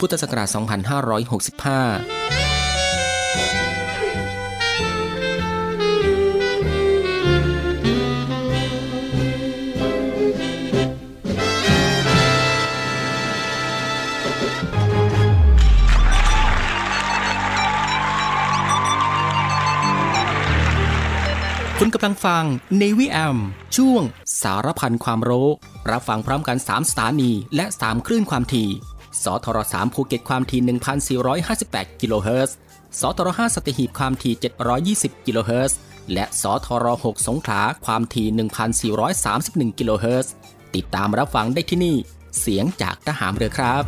พุทธศักราช 2565คุณกำลังฟัง Navy AM ช่วงสารพันความรู้ รับฟังพร้อมกัน 3 สถานีและ 3 คลื่นความถี่ สทร3ภูเก็ตความถี่1,458 กิโลเฮิรตซ์ สทร5สัตหีบความถี่ 720 กิโลเฮิรตซ์ และสทร6สงขลาความถี่ 1,431 กิโลเฮิรตซ์ ติดตามรับฟังได้ที่นี่ เสียงจากทหารเรือครับ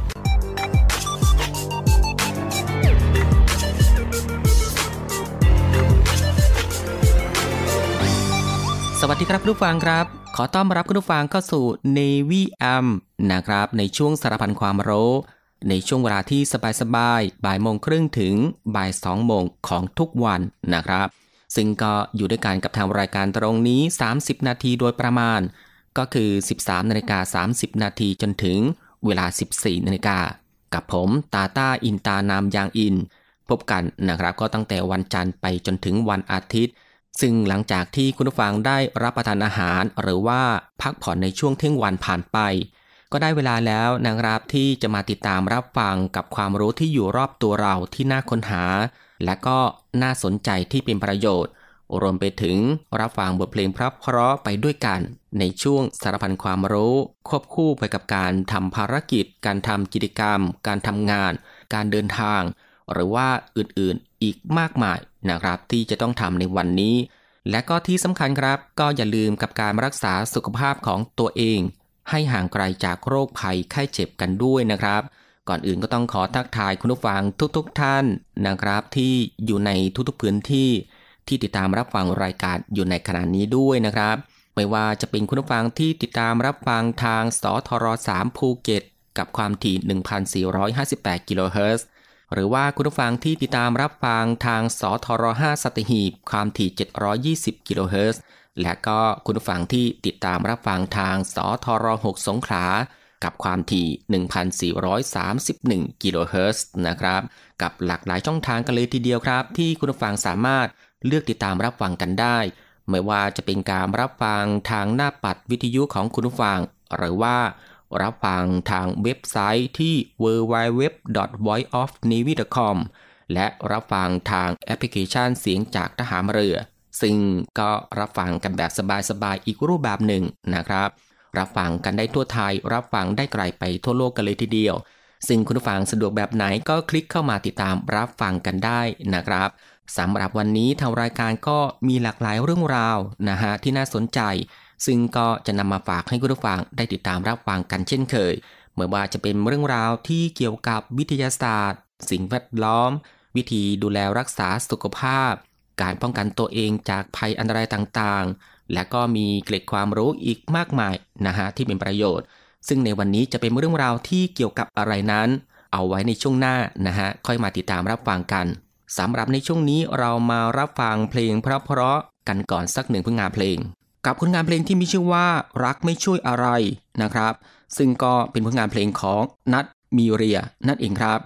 สวัสดีครับผู้ฟังครับ ขอต้อนรับคุณผู้ฟังเข้าสู่ Navy AM นะครับ ในช่วงสารพันความรู้ในช่วงเวลาที่สบายๆบ่ายโมงครึ่งถึงบ่ายสองโมงของทุกวันนะครับ ซึ่งก็อยู่ด้วยกันกับทางรายการตรงนี้ 30 นาทีโดยประมาณ ก็คือ 13นาฬิกา30 นาทีจนถึงเวลา 14นาฬิกากับผมตาตาอินตานามยางอิน พบกันนะครับก็ตั้งแต่วันจันทร์ไปจนถึงวันอาทิตย์ ซึ่งหลังจากที่คุณผู้ฟังได้รับประทานอาหาร หรือว่าพักผ่อนในช่วงเที่ยงวันผ่านไป ก็ได้เวลาแล้วนะครับที่จะมาติดตามรับฟังกับความรู้ที่อยู่รอบตัวเราที่น่าค้นหา และก็น่าสนใจที่เป็นประโยชน์รวมไปถึงรับฟังบทเพลงพระเพราะไปด้วยกันในช่วงสารพันความรู้ ควบคู่ไปกับการทำภารกิจ การทำกิจกรรม การทำงาน การเดินทาง หรือว่าอื่นๆอีกมากมาย นะครับ ที่จะต้องทำในวันนี้ และก็ที่สำคัญครับ ก็อย่าลืมกับการรักษาสุขภาพของตัวเอง ให้ห่างไกลจากโรคภัยไข้เจ็บกันด้วยนะครับ ก่อนอื่นก็ต้องขอทักทายคุณผู้ฟังทุกๆทท่านนะครับ ที่อยู่ในทุกๆพื้นที่ ที่ติดตามรับฟังรายการอยู่ในขณะนี้ด้วยนะครับ ไม่ว่าจะเป็นคุณผู้ฟังที่ติดตามรับฟังทางสทร3ภูเก็ตกับความถี่ 1458 กิโลเฮิรตซ์ หรือว่าคุณผู้ฟังที่ติดตามรับฟังทางสทร5สัตหีบความถี่ 720 กิโลเฮิรตซ์และก็คุณผู้ฟังที่ติดตามรับฟังทางสทร6สงขลากับความถี่ 1,431 กิโลเฮิรตซ์นะครับ กับหลากหลายช่องทางกันเลยทีเดียวครับ ที่คุณผู้ฟังสามารถเลือกติดตามรับฟังกันได้ ไม่ว่าจะเป็นการรับฟังทางหน้าปัดวิทยุของคุณผู้ฟัง หรือว่า รับฟังทางเว็บไซต์ที่ www.voiceofnavy.com และรับฟังทางแอปพลิเคชันเสียงจากทหารเรือ ซึ่งก็รับฟังกันแบบสบายๆอีกรูปแบบหนึ่งนะครับ รับฟังกันได้ทั่วไทย รับฟังได้ไกลไปทั่วโลกกันเลยทีเดียว ซึ่งคุณผู้ฟังสะดวกแบบไหนก็คลิกเข้ามาติดตามรับฟังกันได้นะครับสำหรับวันนี้ทางรายการก็มีหลากหลายเรื่องราวนะฮะที่น่าสนใจ ซึ่งก็จะนำมาฝากให้คุณผู้ฟังได้ติดตามรับฟังกันเช่นเคยเมื่อว่าจะเป็นเรื่องราวที่เกี่ยวกับวิทยาศาสตร์ สิ่งแวดล้อม วิธีดูแลรักษาสุขภาพ การป้องกันตัวเองจากภัยอันตรายต่างๆ และก็มีเกล็ดความรู้อีกมากมายนะฮะที่เป็นประโยชน์ ซึ่งในวันนี้จะเป็นเรื่องราวที่เกี่ยวกับอะไรนั้น เอาไว้ในช่วงหน้านะฮะค่อยมาติดตามรับฟังกันสำหรับในช่วงนี้เรามารับฟังเพลงเพราะๆกันก่อนสักหนึ่งผลงานเพลง กับผลงานเพลงที่มีชื่อว่ารักไม่ช่วยอะไรนะครับ ซึ่งก็เป็นผลงานเพลงของนัทมีเรียนั่นเองครับ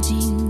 ข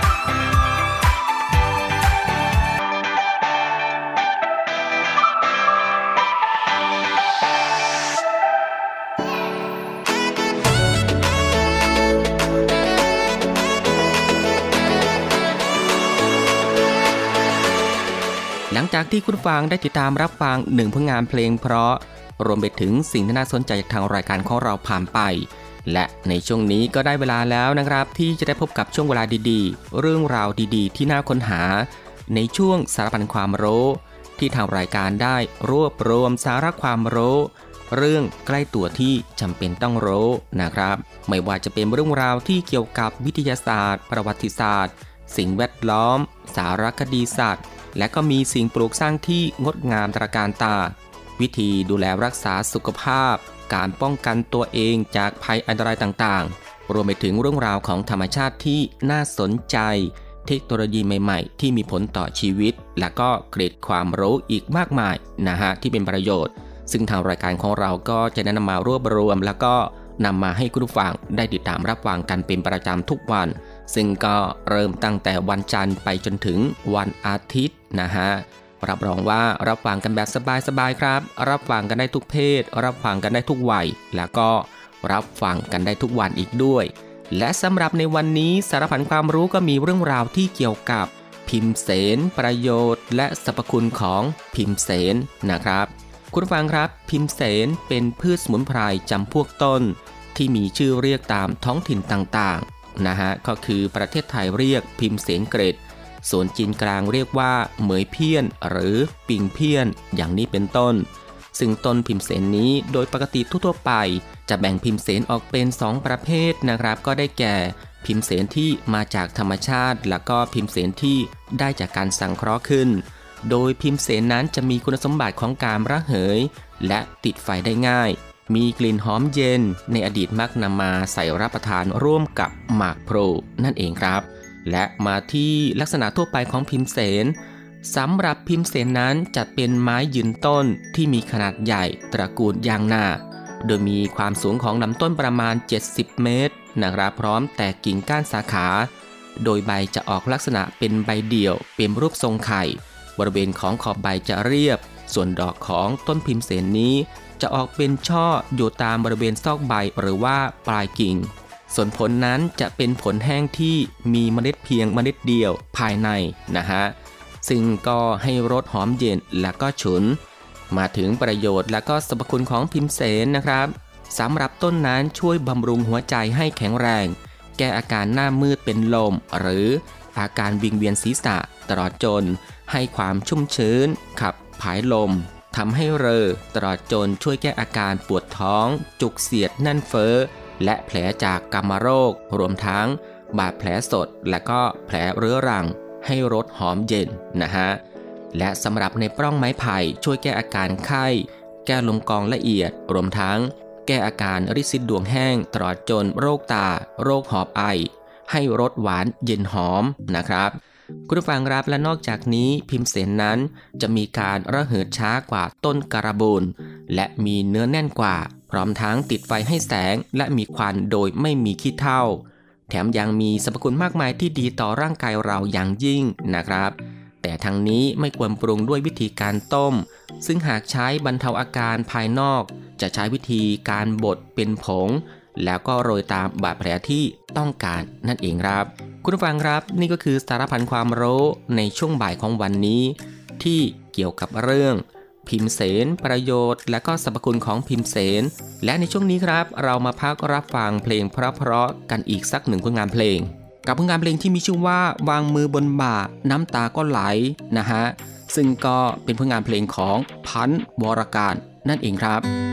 จากที่คุณฟังได้ติดตามรับฟังหนึ่งผลงานเพลงเพราะ รวมไปถึงสิ่งที่น่าสนใจจากทางรายการของเราผ่านไป และในช่วงนี้ก็ได้เวลาแล้วนะครับ ที่จะได้พบกับช่วงเวลาดีๆ เรื่องราวดีๆ ที่น่าค้นหา ในช่วงสารพันความรู้ที่ทางรายการได้รวบรวมสาระความรู้ เรื่องใกล้ตัวที่จำเป็นต้องรู้นะครับ ไม่ว่าจะเป็นเรื่องราวที่เกี่ยวกับวิทยาศาสตร์ ประวัติศาสตร์ สิ่งแวดล้อม สารคดีสัตว์ และก็มีสิ่งปลูกสร้างที่งดงามตระการตา วิธีดูแลรักษาสุขภาพ การป้องกันตัวเองจากภัยอันตรายต่างๆ รวมไปถึงเรื่องราวของธรรมชาติที่น่าสนใจ เทคโนโลยีใหม่ๆ ที่มีผลต่อชีวิต และก็เกร็ดความรู้อีกมากมายนะฮะที่เป็นประโยชน์ ซึ่งทางรายการของเราก็จะนำมารวบรวม แล้วก็นำมาให้คุณผู้ฟังได้ติดตามรับฟังกันเป็นประจำทุกวัน ซึ่งก็เริ่มตั้งแต่วันจันทร์ไปจนถึงวันอาทิตย์ นะฮะรับรองว่ารับฟังกันแบบสบายๆครับ รับฟังกันได้ทุกเพศ รับฟังกันได้ทุกวัย แล้วก็รับฟังกันได้ทุกวันอีกด้วย และสำหรับในวันนี้สารพันความรู้ก็มีเรื่องราวที่เกี่ยวกับ พิมเสน ประโยชน์ และสรรพคุณของพิมเสนนะครับ คุณฟังครับ พิมเสนเป็นพืชสมุนไพรจำพวกต้น ที่มีชื่อเรียกตามท้องถิ่นต่างๆนะฮะก็คือประเทศไทยเรียกพิมเสนเกรด ส่วนจีนกลางเรียกว่าเหมยเพี้ยน หรือปิงเพี้ยน อย่างนี้เป็นต้น ซึ่งต้นพิมเสนนี้โดยปกติทั่วไป จะแบ่งพิมเสนออกเป็น 2 ประเภทนะครับ ก็ได้แก่ พิมเสนที่มาจากธรรมชาติ แล้วก็พิมเสนที่ได้จากการสังเคราะห์ขึ้น โดยพิมเสนนั้นจะมีคุณสมบัติของการระเหย และติดไฟได้ง่าย มีกลิ่นหอมเย็น ในอดีตมักนำมาใส่รับประทานร่วมกับหมากโพรนั่นเองครับ และมาที่ลักษณะทั่วไปของพิมเสนสำหรับพิมเสนนั้นจัดเป็นไม้ยืนต้นที่มีขนาดใหญ่ตระกูลยางนา โดยมีความสูงของลำต้นประมาณ 70 เมตรนะครับพร้อมแต่กิ่งก้านสาขา โดยใบจะออกลักษณะเป็นใบเดี่ยว เป็นรูปทรงไข่ บริเวณของขอบใบจะเรียบ ส่วนดอกของต้นพิมเสนนี้ จะออกเป็นช่ออยู่ตามบริเวณซอกใบหรือว่าปลายกิ่ง ส่วนผลนั้นจะเป็นผลแห้งที่มีเมล็ดเพียงเมล็ดเดียวภายในนะฮะซึ่งก็ให้รสหอมเย็นและก็ฉุน มาถึงประโยชน์และก็สรรพคุณของพิมเสนนะครับสำหรับต้นนั้นช่วยบำรุงหัวใจให้แข็งแรง แก้อาการหน้ามืดเป็นลม หรืออาการวิงเวียนศีรษะตลอดจน ให้ความชุ่มชื้น ขับผายลมทำให้เรอตลอดจนช่วยแก้อาการปวดท้อง จุกเสียดแน่นเฟ้อ และแผลจากกรรมโรค รวมทั้ง บาดแผลสด และก็แผลเรื้อรัง ให้รสหอมเย็นนะฮะ และสำหรับในปล้องไม้ไผ่ช่วยแก้อาการไข้ แก้ลมกองละเอียด รวมทั้ง แก้อาการริดซิดดวงแห้งตลอดจนโรคตา โรคหอบไอ ให้รสหวานเย็นหอมนะครับคุณผู้ฟังรับและนอกจากนี้พิมเสนนั้นจะมีการระเหิดช้ากว่าต้นการะบูนและมีเนื้อแน่นกว่า พร้อมทั้งติดไฟให้แสงและมีควันโดยไม่มีขี้เถ้า แถมยังมีสรรพคุณมากมายที่ดีต่อร่างกายเราอย่างยิ่งนะครับ แต่ทั้งนี้ไม่ควรปรุงด้วยวิธีการต้ม ซึ่งหากใช้บรรเทาอาการภายนอก จะใช้วิธีการบดเป็นผง แล้วก็โรยตามบาดแผลที่ต้องการนั่นเองครับ คุณฟังครับนี่ก็คือสารพันความรู้ในช่วงบ่ายของวันนี้ ที่เกี่ยวกับเรื่อง พิมเสนประโยชน์ และก็สรรพคุณของพิมเสนและในช่วงนี้ครับ เรามาพักรับฟังเพลงเพราะๆกันอีกสักหนึ่งผลงานเพลง กับผลงานเพลงที่มีชื่อว่าวางมือบนบ่าน้ำตาก็ไหลนะฮะซึ่งก็เป็นผลงานเพลงของพันธ์วรการนั่นเองครับ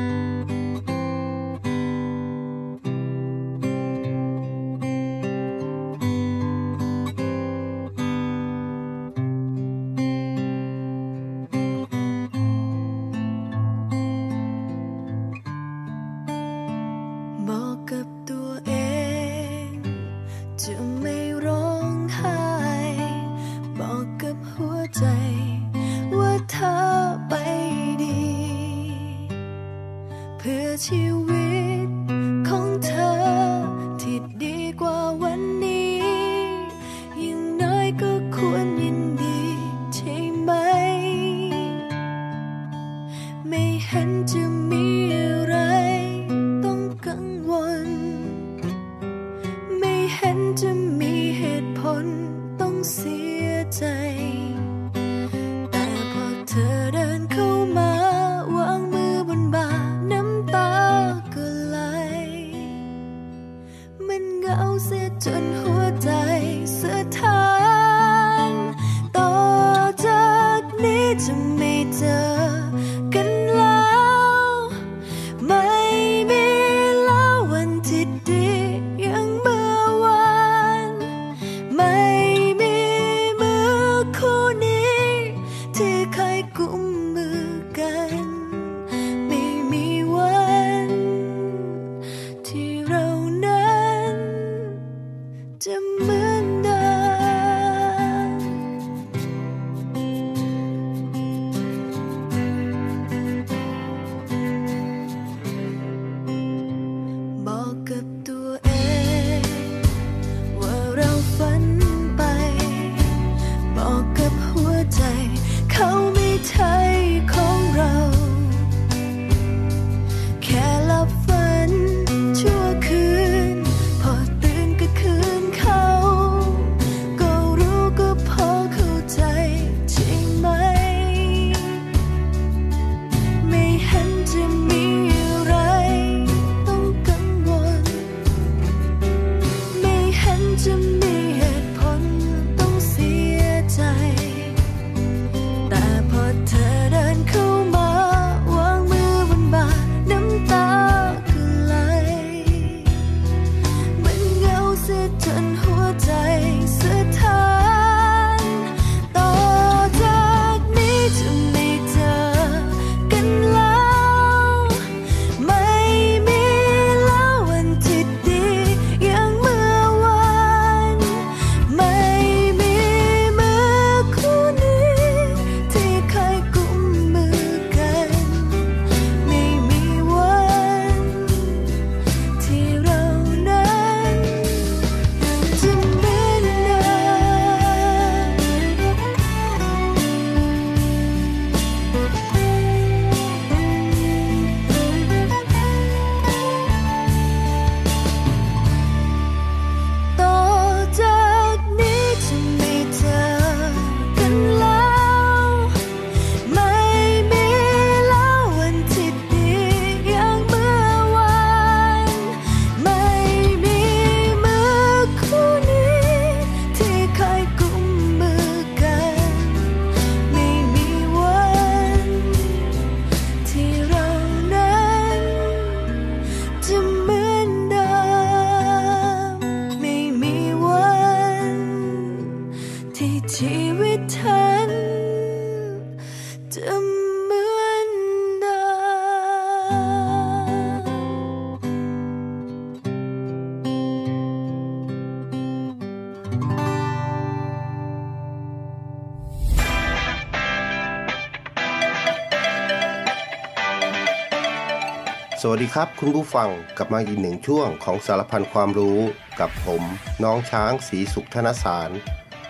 วัสดีครับ คุณผู้ฟังกลับมาอีกหนึ่งช่วงของสารพันความรู้กับผม น้องช้างสีสุขธนสาร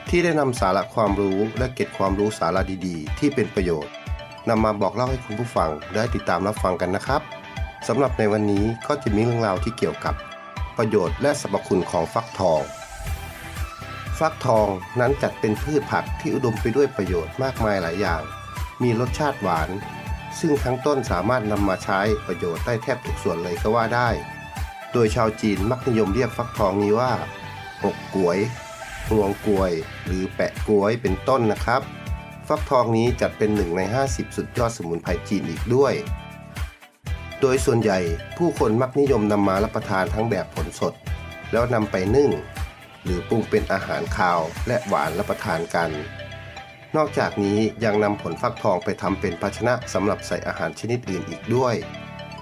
ที่ได้นำสาระความรู้และเก็บความรู้สาระดีๆ ที่เป็นประโยชน์นำมาบอกเล่าให้คุณผู้ฟังได้ติดตามรับฟังกันนะครับสำหรับในวันนี้ก็จะมีเรื่องราวที่เกี่ยวกับ ประโยชน์และสรรพคุณของฟักทอง ฟักทองนั้นจัดเป็นพืชผักที่อุดมไปด้วยประโยชน์มากมายหลายอย่าง มีรสชาติหวาน ซึ่งทั้งต้นสามารถนำมาใช้ประโยชน์ได้แทบทุกส่วนเลยก็ว่าได้ โดยชาวจีนมักนิยมเรียกฟักทองนี้ว่าหกกวยงวงกวย หรือแปะกวยเป็นต้นนะครับ ฟักทองนี้จัดเป็นหนึ่งใน 50 สุดยอดสมุนไพรจีนอีกด้วย โดยส่วนใหญ่ผู้คนมักนิยมนำมารับประทานทั้งแบบผลสด แล้วนำไปนึ่ง หรือปรุงเป็นอาหารคาวและหวานรับประทานกัน นอกจากนี้ยังนำผลฟักทองไปทำเป็นภาชนะสำหรับใส่อาหารชนิดอื่นอีกด้วย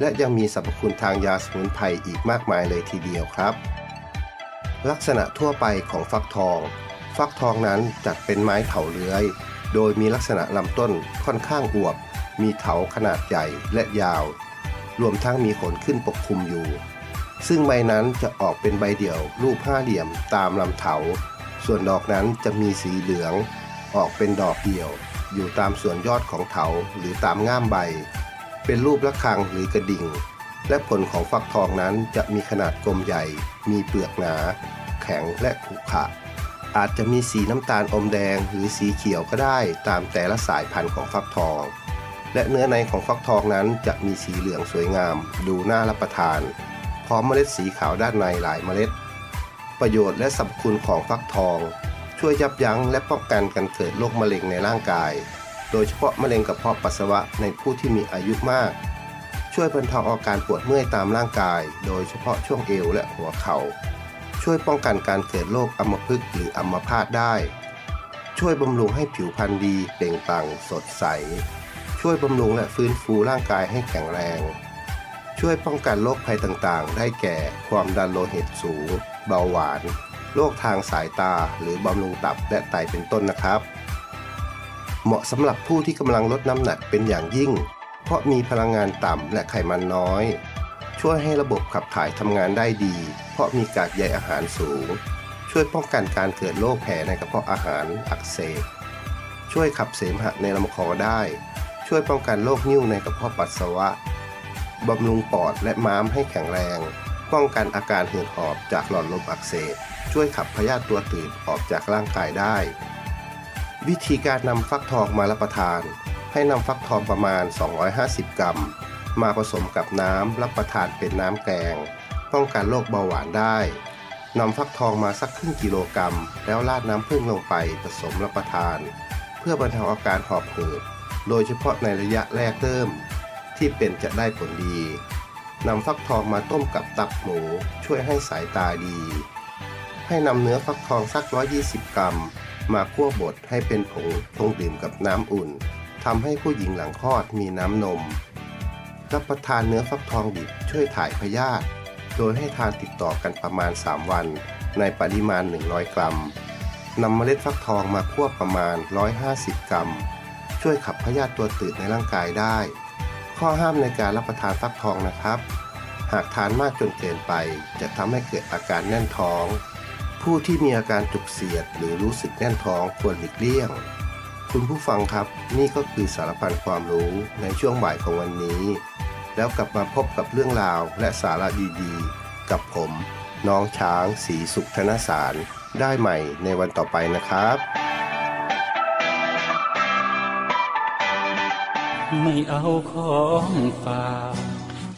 และยังมีสรรพคุณทางยาสมุนไพรอีกมากมายเลยทีเดียวครับ ลักษณะทั่วไปของฟักทอง ฟักทองนั้นจัดเป็นไม้เถาเลื้อย โดยมีลักษณะลำต้นค่อนข้างอวบ มีเถาขนาดใหญ่และยาว รวมทั้งมีขนขึ้นปกคลุมอยู่ ซึ่งใบนั้นจะออกเป็นใบเดี่ยวรูปห้าเหลี่ยมตามลำเถา ส่วนดอกนั้นจะมีสีเหลือง ออกเป็นดอกเดี่ยว อยู่ตามส่วนยอดของเถาหรือตามง่ามใบ เป็นรูประฆังหรือกระดิ่ง และผลของฟักทองนั้นจะมีขนาดกลมใหญ่ มีเปลือกหนา แข็งและขรุขระอาจจะมีสีน้ำตาลอมแดงหรือสีเขียวก็ได้ตามแต่ละสายพันธุ์ของฟักทอง และเนื้อในของฟักทองนั้นจะมีสีเหลืองสวยงาม ดูน่ารับประทาน พร้อมเมล็ดสีขาวด้านในหลายเมล็ด ประโยชน์และสรรพคุณของฟักทอง ช่วยยับยั้งและป้องกันการเกิดโรคมะเร็งในร่างกาย โดยเฉพาะมะเร็งกระเพาะปัสสาวะในผู้ที่มีอายุมาก ช่วยบรรเทาอาการปวดเมื่อยตามร่างกาย โดยเฉพาะช่วงเอวและหัวเขา่า ช่วยป้องกันการเกิดโรคอัมพฤกษ์หรืออัมพาตได้ ช่วยบำรุงให้ผิวพรรณดีเปล่งปลั่งสดใส ช่วยบำรุงและฟื้นฟูร่างกายให้แข็งแรง ช่วยป้องกันโรคภัยต่างๆ ได้แก่ความดันโลหิตสูง เบาหวาน โรคทางสายตาหรือบำรุงตับและไตเป็นต้นนะครับ เหมาะสำหรับผู้ที่กำลังลดน้ำหนักเป็นอย่างยิ่ง เพราะมีพลังงานต่ำและไขมันน้อย ช่วยให้ระบบขับถ่ายทำงานได้ดี เพราะมีกากใยอาหารสูง ช่วยป้องกันการเกิดโรคแผลในกระเพาะอาหารอักเสบช่วยขับเสมหะในลำคอได้ ช่วยป้องกันโรคนิ่วในกระเพาะปัสสาวะบำรุงปอดและม้ามให้แข็งแรง ป้องกันอาการหืดหอบจากหลอดลมอักเสบ ช่วยขับพยาธิตัวตืดออกจากร่างกายได้ วิธีการนำฟักทองมารับประทาน ให้นำฟักทองประมาณ 250 กรัม มาผสมกับน้ำรับประทานเป็นน้ำแกง ป้องกันโรคเบาหวานได้นำฟักทองมาสักครึ่งกิโลกรัม แล้วราดน้ำผึ้งลงไปผสมรับประทาน เพื่อบรรเทาอาการหอบหืดโดยเฉพาะในระยะแรกเริ่ม ที่เป็นจะได้ผลดีนำฟักทองมาต้มกับตับหมูช่วยให้สายตาดี ให้นำเนื้อฟักทองสัก 120 กรัม มาคั่วบดให้เป็นผงชงดื่มกับน้ำอุ่นทำให้ผู้หญิงหลังคลอดมีน้ำนม รับประทานเนื้อฟักทองดิบช่วยถ่ายพยาธิโดยให้ทานติดต่อกันประมาณ 3 วัน ในปริมาณ 100 กรัมนำเมล็ดฟักทองมาคั่วประมาณ 150 กรัม ช่วยขับพยาธิตัวตืดในร่างกายได้ ข้อห้ามในการรับประทานฟักทองนะครับ หากทานมากจนเกินไป จะทำให้เกิดอาการแน่นท้อง ผู้ที่มีอาการจุกเสียดหรือรู้สึกแน่นท้องควรหลีกเลี่ยง คุณผู้ฟังครับนี่ก็คือสารพันความรู้ในช่วงบ่ายของวันนี้ แล้วกลับมาพบกับเรื่องราวและสาระดีๆ กับผม น้องช้างสีสุขธนสาร ได้ใหม่ในวันต่อไปนะครับไม่เอาของฝาก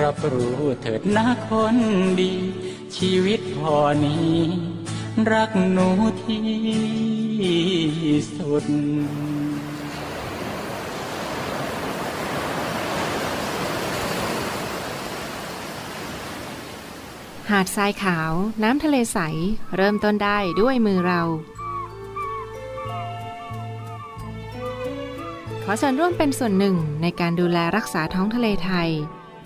รับรู้เถิดนะคนดี ชีวิตพอนี้ รักหนูที่สุด หาดทรายขาว น้ำทะเลใส เริ่มต้นได้ด้วยมือเรา ขอเชิญร่วมเป็นส่วนหนึ่งในการดูแลรักษาท้องทะเลไทย